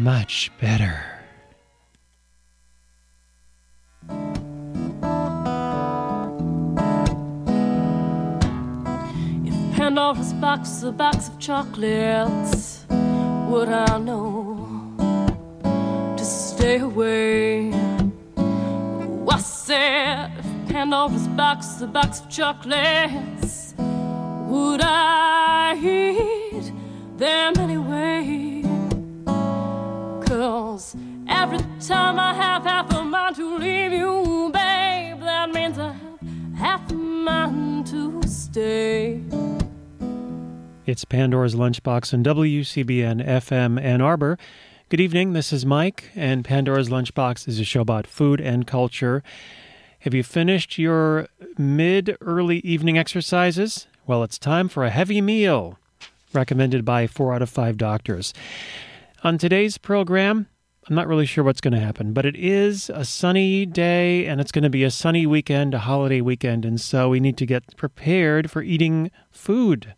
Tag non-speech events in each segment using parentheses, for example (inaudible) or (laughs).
much better. If Pandora's box is a box of chocolates, would I know to stay away? I said, if Pandora's box is a box of chocolates, would I eat them anyway? Every time I have half a mind to leave you, babe, that means I have half a mind to stay. It's Pandora's Lunchbox on WCBN FM Ann Arbor. Good evening, this is Mike, and Pandora's Lunchbox is a show about food and culture. Have you finished your mid early evening exercises? Well, it's time for a heavy meal, recommended by four out of five doctors. On today's program, I'm not really sure what's going to happen, but it is a sunny day and it's going to be a sunny weekend, a holiday weekend, and so we need to get prepared for eating food.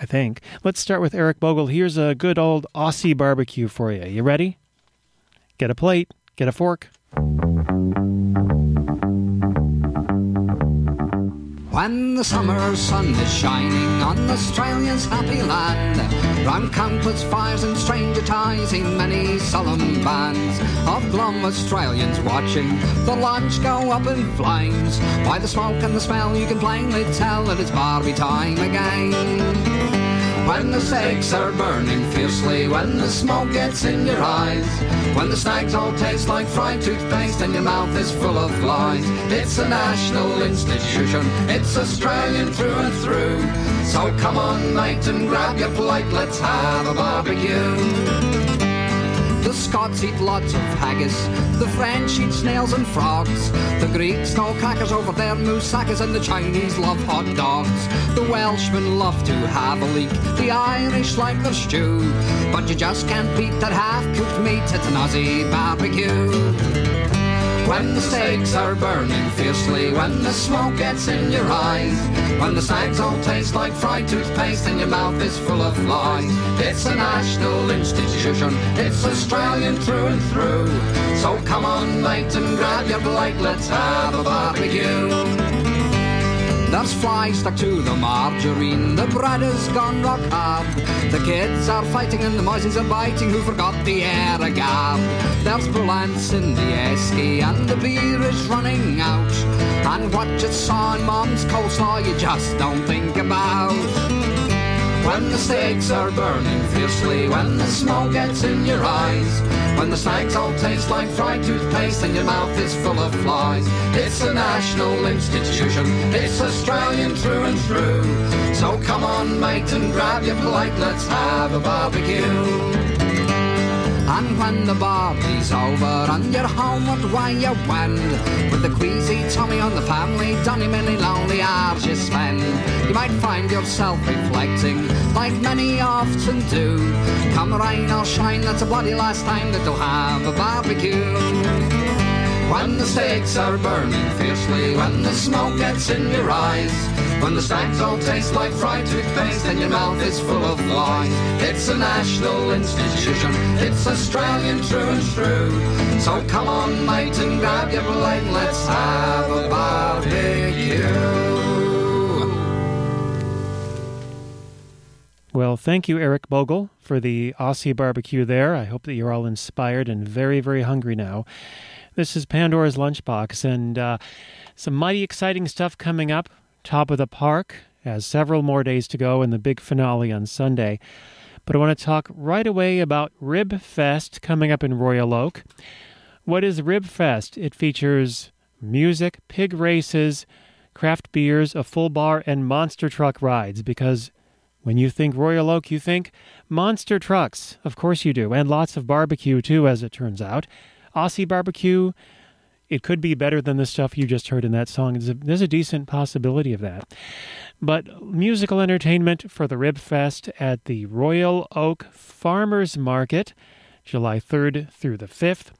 I think. Let's start with Eric Bogle. Here's a good old Aussie barbecue for you. You ready? Get a plate, get a fork. When the summer sun is shining on Australia's happy land, round countless fires and stranger ties in many solemn bands of glum Australians watching the launch go up in flames. By the smoke and the smell, you can plainly tell that it's Barbie time again. When the stakes are burning fiercely, when the smoke gets in your eyes, when the snags all taste like fried toothpaste and your mouth is full of flies. It's a national institution, it's Australian through and through. So come on, mate, and grab your plate, let's have a barbecue. The Scots eat lots of haggis. The French eat snails and frogs. The Greeks know crackers over their moussakas, and the Chinese love hot dogs. The Welshmen love to have a leek. The Irish like their stew. But you just can't beat that half-cooked meat at an Aussie barbecue. When the steaks are burning fiercely, when the smoke gets in your eyes, when the snags all taste like fried toothpaste and your mouth is full of flies, it's a national institution, it's Australian through and through. So come on, mate, and grab your plate, let's have a barbecue. There's flies stuck to the margarine, the bread has gone rock hard. The kids are fighting and the mice are biting who forgot the air guard. There's bullants in the esky and the beer is running out. And what you saw in Mom's coleslaw you just don't think about. When the steaks are burning fiercely, when the smoke gets in your eyes, when the snacks all taste like fried toothpaste and your mouth is full of flies. It's a national institution, it's Australian through and through. So come on, mate, and grab your plate, let's have a barbecue. And when the party's over and you're home what way you wend With the queasy tummy on the family Donny many lonely hours you spend. You might find yourself reflecting Like many often do. Come rain or shine that's a bloody last time that you'll have a barbecue. When the steaks are burning fiercely, when the smoke gets in your eyes, when the snacks all taste like fried toothpaste and your mouth is full of flies. It's a national institution, it's Australian through and through. So come on, mate, and grab your plate, let's have a barbecue. Well, thank you, Eric Bogle, for the Aussie barbecue there. I hope that you're all inspired and very, very hungry now. This is Pandora's Lunchbox, and uh, some mighty exciting stuff coming up. Top of the Park has several more days to go, and the big finale on Sunday. But I want to talk right away about Rib Fest coming up in Royal Oak. What is Rib Fest? It features music, pig races, craft beers, a full bar, and monster truck rides because when you think Royal Oak, you think monster trucks. Of course you do, and lots of barbecue too, as it turns out. Aussie barbecue, it could be better than the stuff you just heard in that song. There's a, there's a decent possibility of that. But musical entertainment for the Rib Fest at the Royal Oak Farmers Market, July 3rd through the 5th.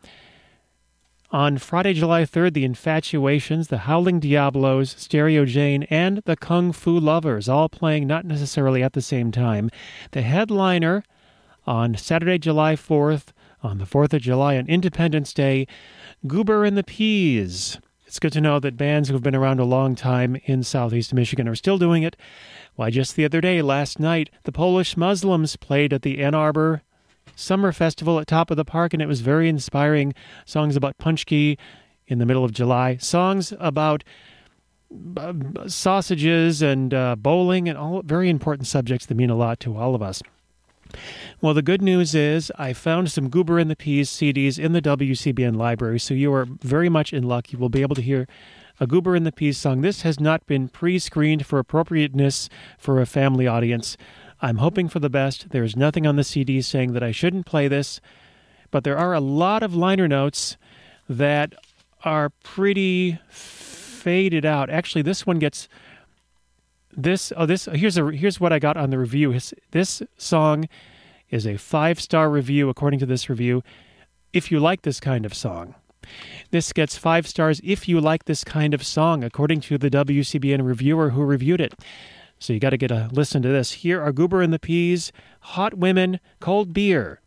On Friday, July 3rd, the Infatuations, the Howling Diablos, Stereo Jane, and the Kung Fu Lovers, all playing not necessarily at the same time. The headliner on Saturday, July 4th, on the 4th of July on Independence Day, Goober and the Peas. It's good to know that bands who have been around a long time in southeast Michigan are still doing it. Why, just the other day, last night, the Polish Muslims played at the Ann Arbor Summer Festival at Top of the Park, and it was very inspiring. Songs about Paczki in the middle of July, songs about uh, sausages and uh, bowling, and all very important subjects that mean a lot to all of us. Well, the good news is I found some Goober and the Peas CDs in the WCBN library, so you are very much in luck. You will be able to hear a Goober and the Peas song. This has not been pre screened for appropriateness for a family audience. I'm hoping for the best. There's nothing on the CD saying that I shouldn't play this, but there are a lot of liner notes that are pretty faded out. Actually, this one gets this oh this here's a here's what I got on the review. This song is a five star review according to this review. If you like this kind of song, this gets five stars. If you like this kind of song, according to the WCBN reviewer who reviewed it. So you got to get a listen to this. Here are Goober and the Peas, Hot Women, Cold Beer.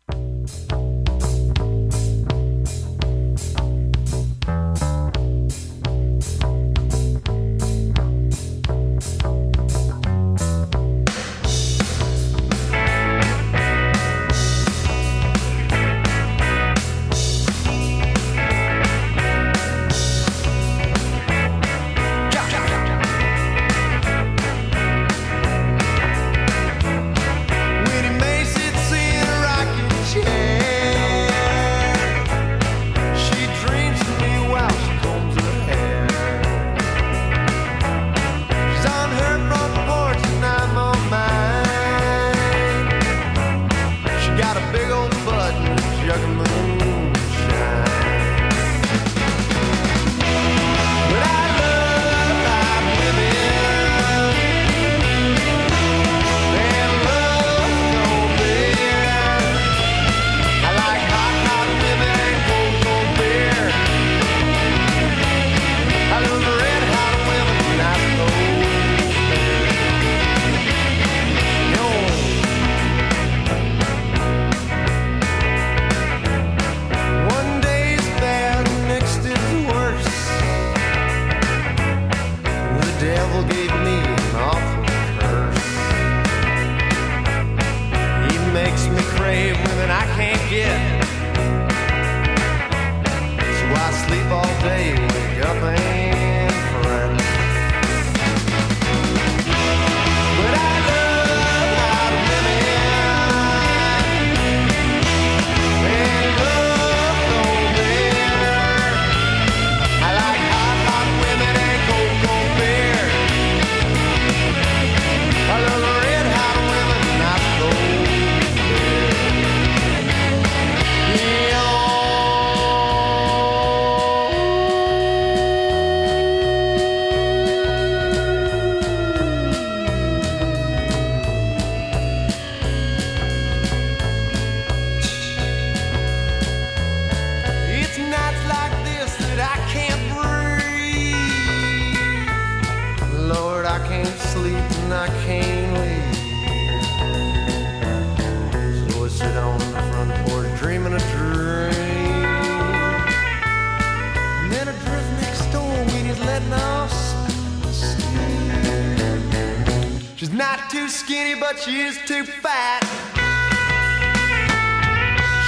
Not too skinny, but she is too fat.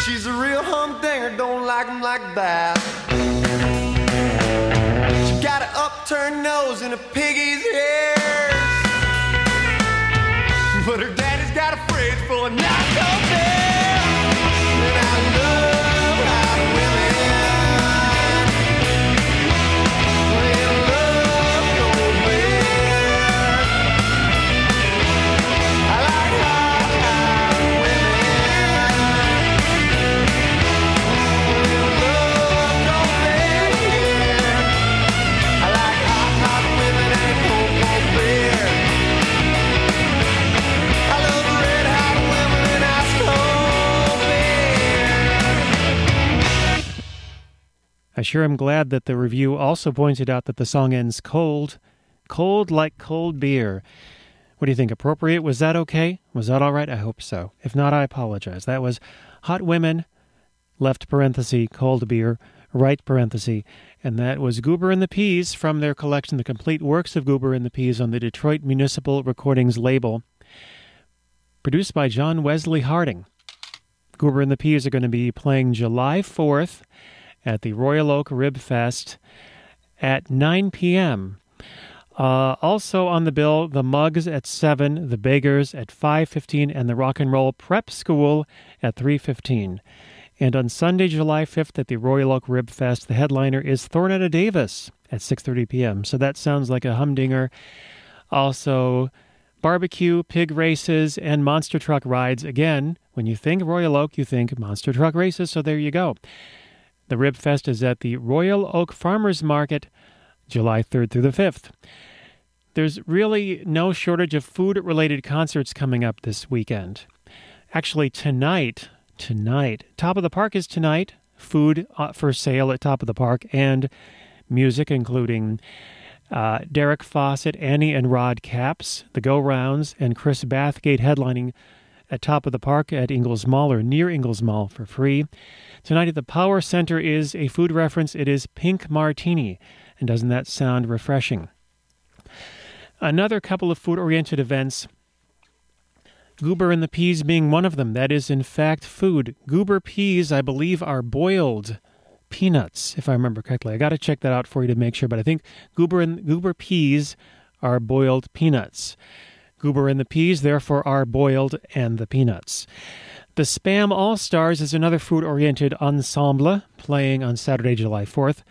She's a real humdinger, don't like them like that. She got an upturned nose and a piggy's ears. But her daddy's got a fridge full of nachos. I sure am glad that the review also pointed out that the song ends cold, cold like cold beer. What do you think? Appropriate? Was that okay? Was that all right? I hope so. If not, I apologize. That was Hot Women left parenthesis, cold beer, right parenthesis. And that was Goober and the Peas from their collection, The Complete Works of Goober and the Peas on the Detroit Municipal Recordings label, produced by John Wesley Harding. Goober and the Peas are going to be playing July 4th at the Royal Oak Rib Fest at 9 p.m. Uh, also on the bill, the Mugs at 7, the Beggars at 5.15, and the Rock and Roll Prep School at 3.15. And on Sunday, July 5th at the Royal Oak Rib Fest, the headliner is Thornetta Davis at 6.30 p.m. So that sounds like a humdinger. Also, barbecue, pig races, and monster truck rides. Again, when you think Royal Oak, you think monster truck races, so there you go. The Rib Fest is at the Royal Oak Farmers Market, July 3rd through the 5th. There's really no shortage of food related concerts coming up this weekend. Actually, tonight, tonight. Top of the Park is tonight. Food uh, for sale at Top of the Park and music, including uh, Derek Fawcett, Annie and Rod Capps, The Go Rounds, and Chris Bathgate headlining at Top of the Park at Ingalls Mall or near Ingalls Mall for free. Tonight at the Power Center is a food reference. It is Pink Martini. And doesn't that sound refreshing? Another couple of food oriented events Goober and the peas being one of them. That is, in fact, food. Goober peas, I believe, are boiled peanuts, if I remember correctly. I got to check that out for you to make sure, but I think goober and goober peas are boiled peanuts. Goober and the peas, therefore, are boiled and the peanuts. The Spam All Stars is another food oriented ensemble playing on Saturday, July 4th.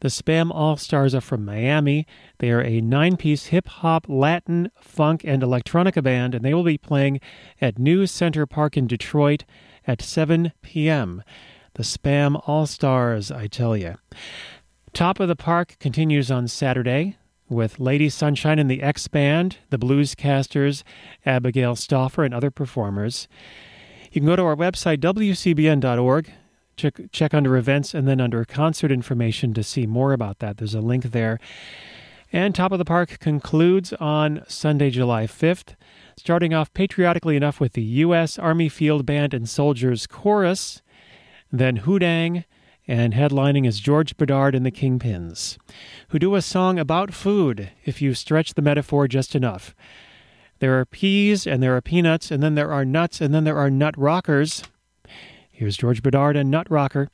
The Spam All Stars are from Miami. They are a nine piece hip hop, Latin, funk, and electronica band, and they will be playing at New Center Park in Detroit at 7 p.m. The Spam All Stars, I tell you. Top of the Park continues on Saturday with Lady Sunshine and the X Band, the Bluescasters, Abigail Stauffer, and other performers. You can go to our website, wcbn.org, check, check under events, and then under concert information to see more about that. There's a link there. And Top of the Park concludes on Sunday, July 5th, starting off patriotically enough with the U.S. Army Field Band and Soldiers Chorus, then Hoodang, and headlining is George Bedard and the Kingpins, who do a song about food if you stretch the metaphor just enough. There are peas and there are peanuts, and then there are nuts, and then there are nut rockers. Here's George Bedard and Nut Rocker.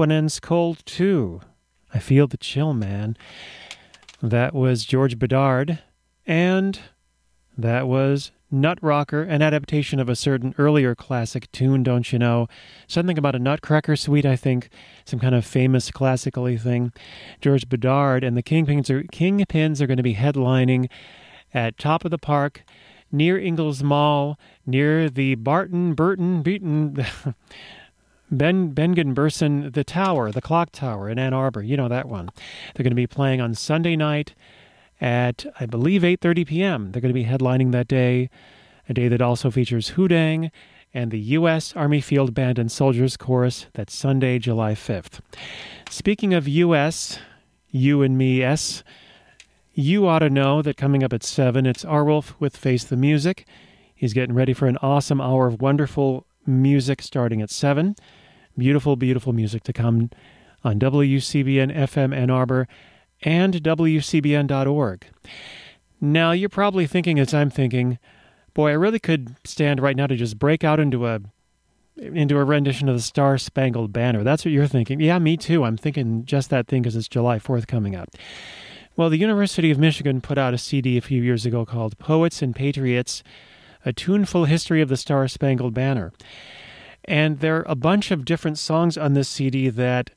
One ends cold too. I feel the chill, man. That was George Bedard, and that was Nut Rocker, an adaptation of a certain earlier classic tune, don't you know? Something about a nutcracker suite, I think, some kind of famous classically thing. George Bedard and the Kingpins are, Kingpins are going to be headlining at Top of the Park near Ingalls Mall, near the Barton, Burton, Beaton. (laughs) Ben Berson, the tower, the clock tower in Ann Arbor. You know that one. They're going to be playing on Sunday night at I believe 8:30 p.m. They're going to be headlining that day, a day that also features Houdang and the U.S. Army Field Band and Soldiers Chorus. That's Sunday, July 5th. Speaking of U.S., you and me, S. You ought to know that coming up at 7, it's Arwulf with Face the Music. He's getting ready for an awesome hour of wonderful music starting at 7. Beautiful, beautiful music to come on WCBN FM Ann Arbor and WCBN.org. Now, you're probably thinking, as I'm thinking, boy, I really could stand right now to just break out into a into a rendition of the Star Spangled Banner. That's what you're thinking. Yeah, me too. I'm thinking just that thing because it's July 4th coming up. Well, the University of Michigan put out a CD a few years ago called Poets and Patriots A Tuneful History of the Star Spangled Banner. And there are a bunch of different songs on this CD that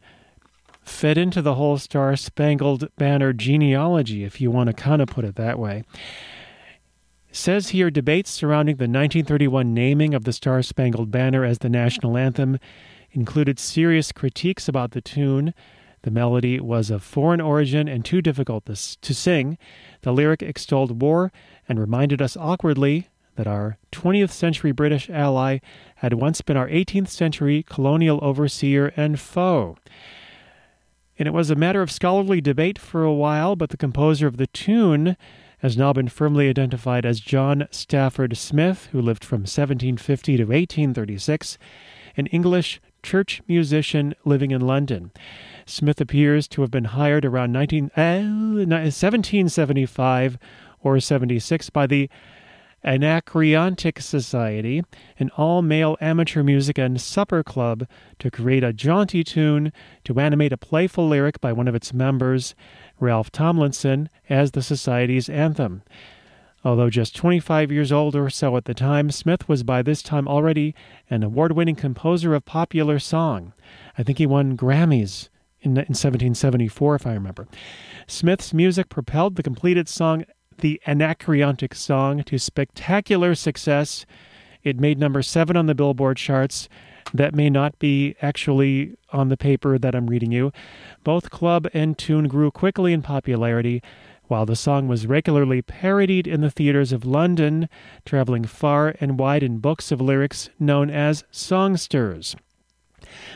fit into the whole Star Spangled Banner genealogy, if you want to kind of put it that way. Says here debates surrounding the 1931 naming of the Star Spangled Banner as the national anthem included serious critiques about the tune. The melody was of foreign origin and too difficult to sing. The lyric extolled war and reminded us awkwardly that our 20th century British ally had once been our 18th century colonial overseer and foe. And it was a matter of scholarly debate for a while, but the composer of the tune has now been firmly identified as John Stafford Smith, who lived from 1750 to 1836, an English church musician living in London. Smith appears to have been hired around 19, uh, 1775 or 76 by the Anacreontic Society, an all male amateur music and supper club, to create a jaunty tune to animate a playful lyric by one of its members, Ralph Tomlinson, as the Society's anthem. Although just 25 years old or so at the time, Smith was by this time already an award winning composer of popular song. I think he won Grammys in, in 1774, if I remember. Smith's music propelled the completed song the Anacreontic song to spectacular success. It made number seven on the Billboard charts. That may not be actually on the paper that I'm reading you. Both club and tune grew quickly in popularity, while the song was regularly parodied in the theaters of London, traveling far and wide in books of lyrics known as songsters.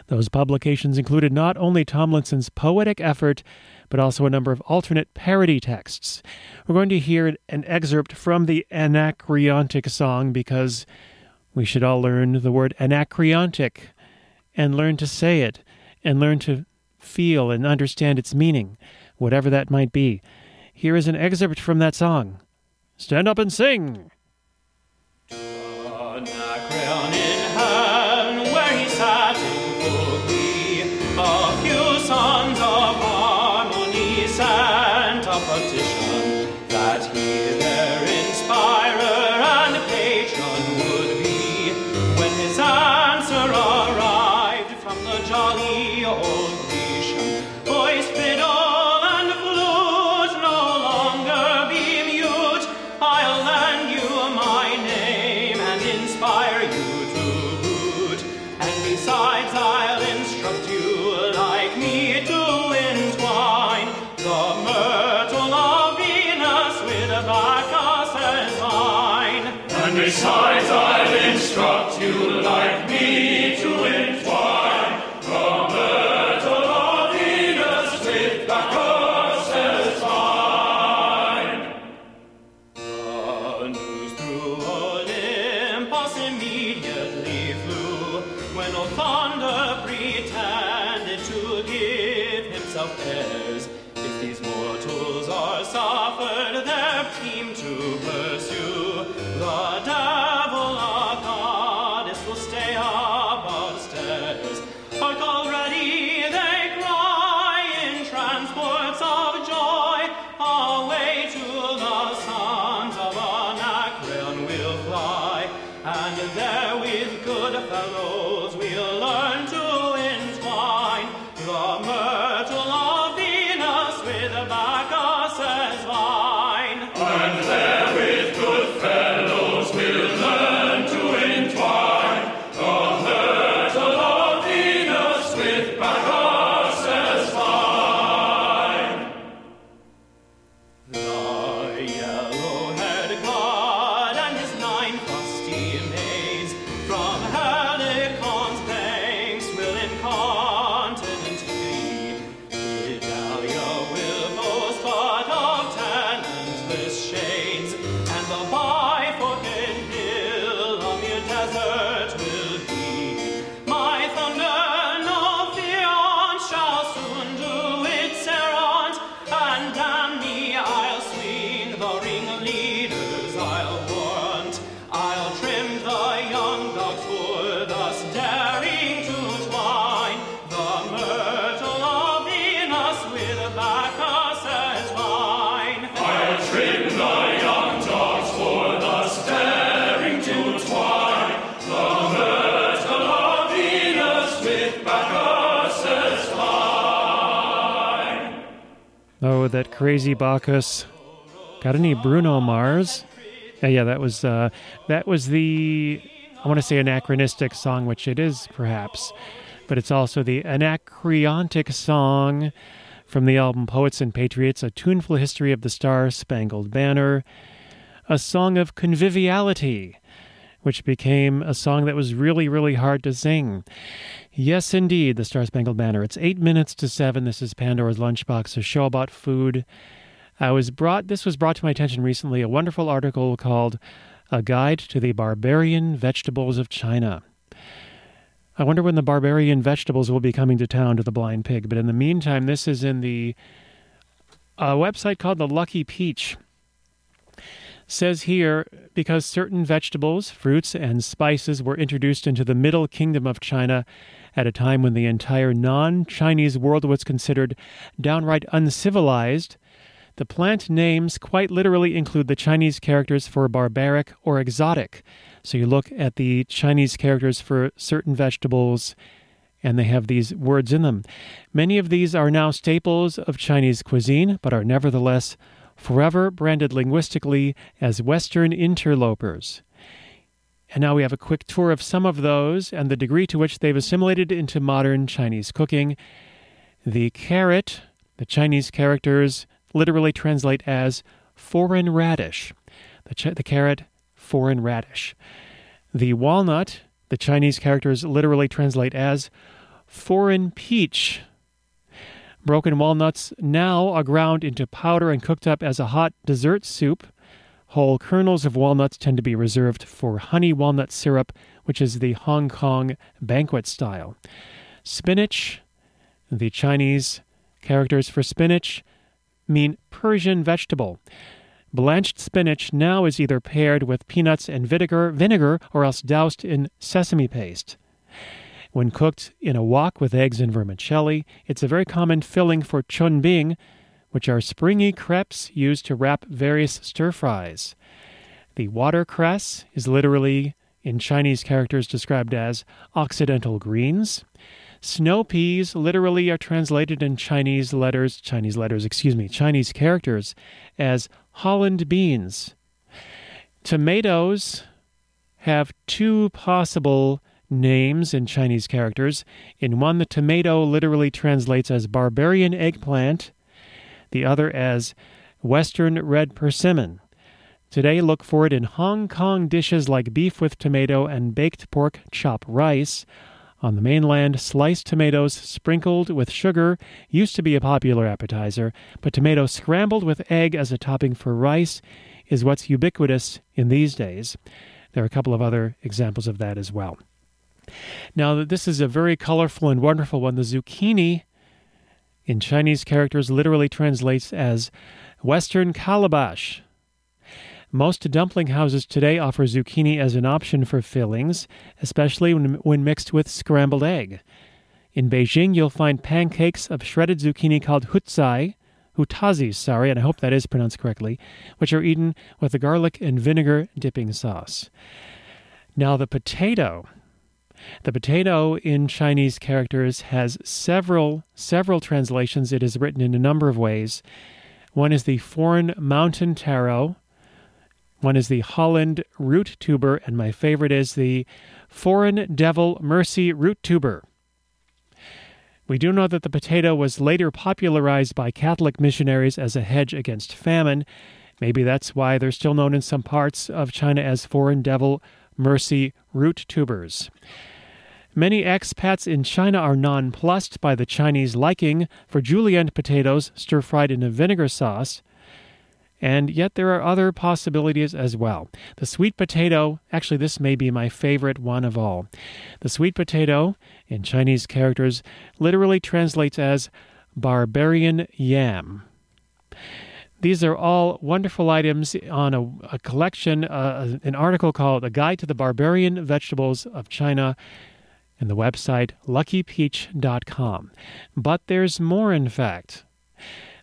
Those publications included not only Tomlinson's poetic effort, but also a number of alternate parody texts. We're going to hear an excerpt from the Anacreontic song because we should all learn the word Anacreontic and learn to say it and learn to feel and understand its meaning, whatever that might be. Here is an excerpt from that song. Stand up and sing! Crazy Bacchus. Got any Bruno Mars? Yeah, yeah, that was uh, that was the I want to say anachronistic song, which it is perhaps, but it's also the anacreontic song from the album Poets and Patriots: A Tuneful History of the Star Spangled Banner, a song of conviviality, which became a song that was really, really hard to sing. Yes, indeed, the Star Spangled Banner. It's eight minutes to seven. This is Pandora's Lunchbox, a show about food. I was brought. This was brought to my attention recently. A wonderful article called "A Guide to the Barbarian Vegetables of China." I wonder when the barbarian vegetables will be coming to town to the Blind Pig. But in the meantime, this is in the a website called the Lucky Peach says here because certain vegetables, fruits, and spices were introduced into the Middle Kingdom of China at a time when the entire non Chinese world was considered downright uncivilized, the plant names quite literally include the Chinese characters for barbaric or exotic. So you look at the Chinese characters for certain vegetables and they have these words in them. Many of these are now staples of Chinese cuisine, but are nevertheless forever branded linguistically as Western interlopers. And now we have a quick tour of some of those and the degree to which they've assimilated into modern Chinese cooking. The carrot, the Chinese characters literally translate as foreign radish. The, ch- the carrot, foreign radish. The walnut, the Chinese characters literally translate as foreign peach. Broken walnuts now are ground into powder and cooked up as a hot dessert soup. Whole kernels of walnuts tend to be reserved for honey walnut syrup, which is the Hong Kong banquet style. Spinach, the Chinese characters for spinach mean Persian vegetable. Blanched spinach now is either paired with peanuts and vinegar, vinegar or else doused in sesame paste. When cooked in a wok with eggs and vermicelli, it's a very common filling for chunbing, which are springy crepes used to wrap various stir fries. The watercress is literally, in Chinese characters, described as Occidental greens. Snow peas literally are translated in Chinese letters, Chinese letters, excuse me, Chinese characters as Holland beans. Tomatoes have two possible names in Chinese characters. In one, the tomato literally translates as barbarian eggplant, the other as Western red persimmon. Today, look for it in Hong Kong dishes like beef with tomato and baked pork chop rice. On the mainland, sliced tomatoes sprinkled with sugar used to be a popular appetizer, but tomato scrambled with egg as a topping for rice is what's ubiquitous in these days. There are a couple of other examples of that as well. Now, this is a very colorful and wonderful one. The zucchini in Chinese characters literally translates as Western calabash. Most dumpling houses today offer zucchini as an option for fillings, especially when, when mixed with scrambled egg. In Beijing, you'll find pancakes of shredded zucchini called hutzai, hutazis, sorry, and I hope that is pronounced correctly, which are eaten with a garlic and vinegar dipping sauce. Now, the potato. The potato in Chinese characters has several several translations. It is written in a number of ways. One is the foreign mountain taro. One is the Holland root tuber, and my favorite is the foreign devil mercy root tuber. We do know that the potato was later popularized by Catholic missionaries as a hedge against famine. Maybe that's why they're still known in some parts of China as foreign devil mercy root tubers. Many expats in China are nonplussed by the Chinese liking for julienne potatoes stir fried in a vinegar sauce. And yet there are other possibilities as well. The sweet potato, actually, this may be my favorite one of all. The sweet potato, in Chinese characters, literally translates as barbarian yam. These are all wonderful items on a, a collection, uh, an article called A Guide to the Barbarian Vegetables of China and the website luckypeach.com. But there's more, in fact.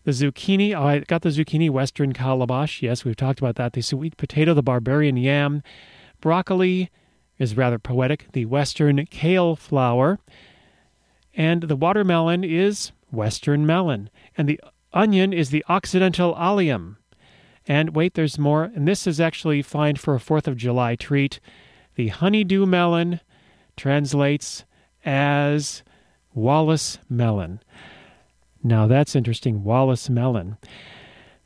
The zucchini, oh, I got the zucchini western calabash. Yes, we've talked about that. The sweet potato, the barbarian yam. Broccoli is rather poetic. The western kale flower. And the watermelon is western melon. And the onion is the occidental allium. And wait, there's more. And this is actually fine for a 4th of July treat. The honeydew melon translates as Wallace melon. Now that's interesting. Wallace Mellon.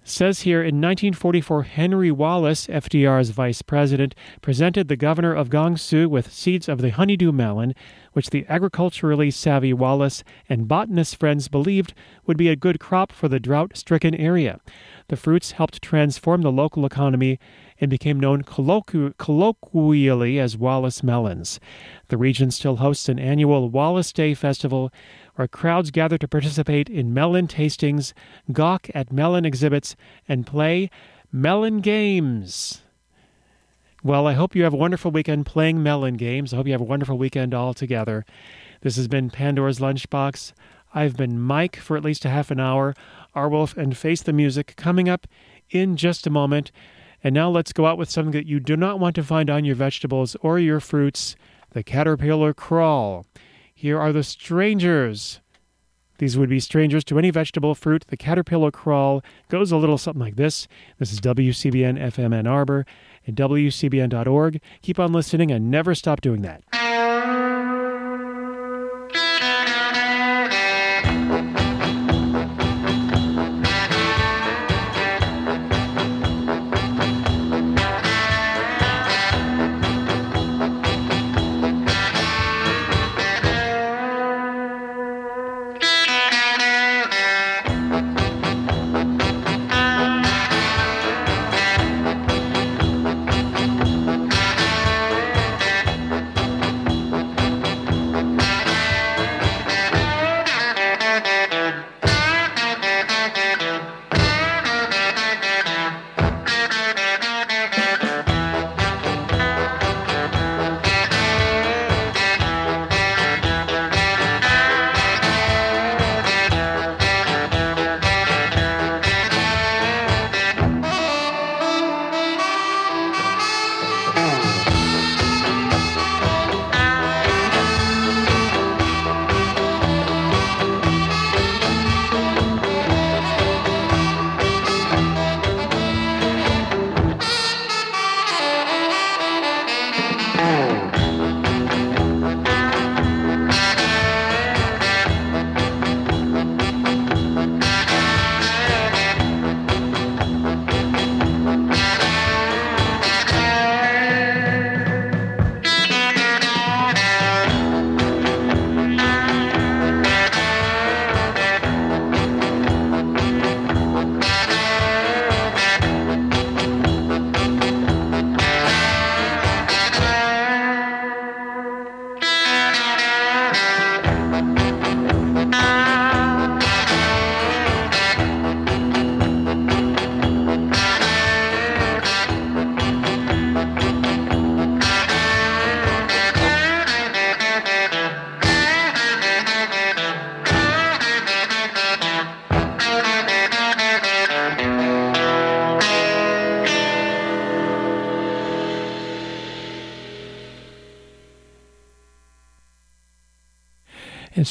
Says here in 1944, Henry Wallace, FDR's vice president, presented the governor of Gansu with seeds of the honeydew melon, which the agriculturally savvy Wallace and botanist friends believed would be a good crop for the drought stricken area. The fruits helped transform the local economy and became known colloqu- colloquially as Wallace melons. The region still hosts an annual Wallace Day festival where crowds gather to participate in melon tastings, gawk at melon exhibits, and play melon games. Well, I hope you have a wonderful weekend playing melon games. I hope you have a wonderful weekend all together. This has been Pandora's Lunchbox. I've been Mike for at least a half an hour. Arwulf and Face the Music coming up in just a moment. And now let's go out with something that you do not want to find on your vegetables or your fruits the caterpillar crawl. Here are the strangers. These would be strangers to any vegetable fruit. The caterpillar crawl goes a little something like this. This is WCBN FM Ann Arbor and WCBN.org. Keep on listening and never stop doing that.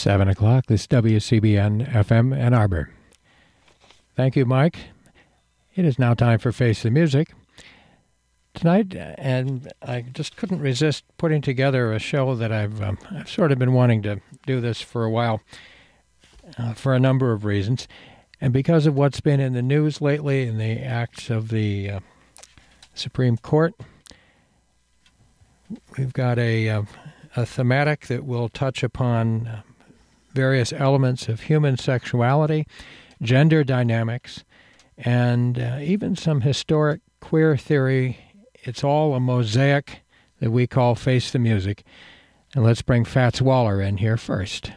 7 o'clock. This is WCBN FM Ann Arbor. Thank you, Mike. It is now time for Face the Music. Tonight, and I just couldn't resist putting together a show that I've, um, I've sort of been wanting to do this for a while uh, for a number of reasons. And because of what's been in the news lately and the acts of the uh, Supreme Court, we've got a, uh, a thematic that will touch upon uh, various elements of human sexuality, gender dynamics, and uh, even some historic queer theory. It's all a mosaic that we call Face the Music. And let's bring Fats Waller in here first.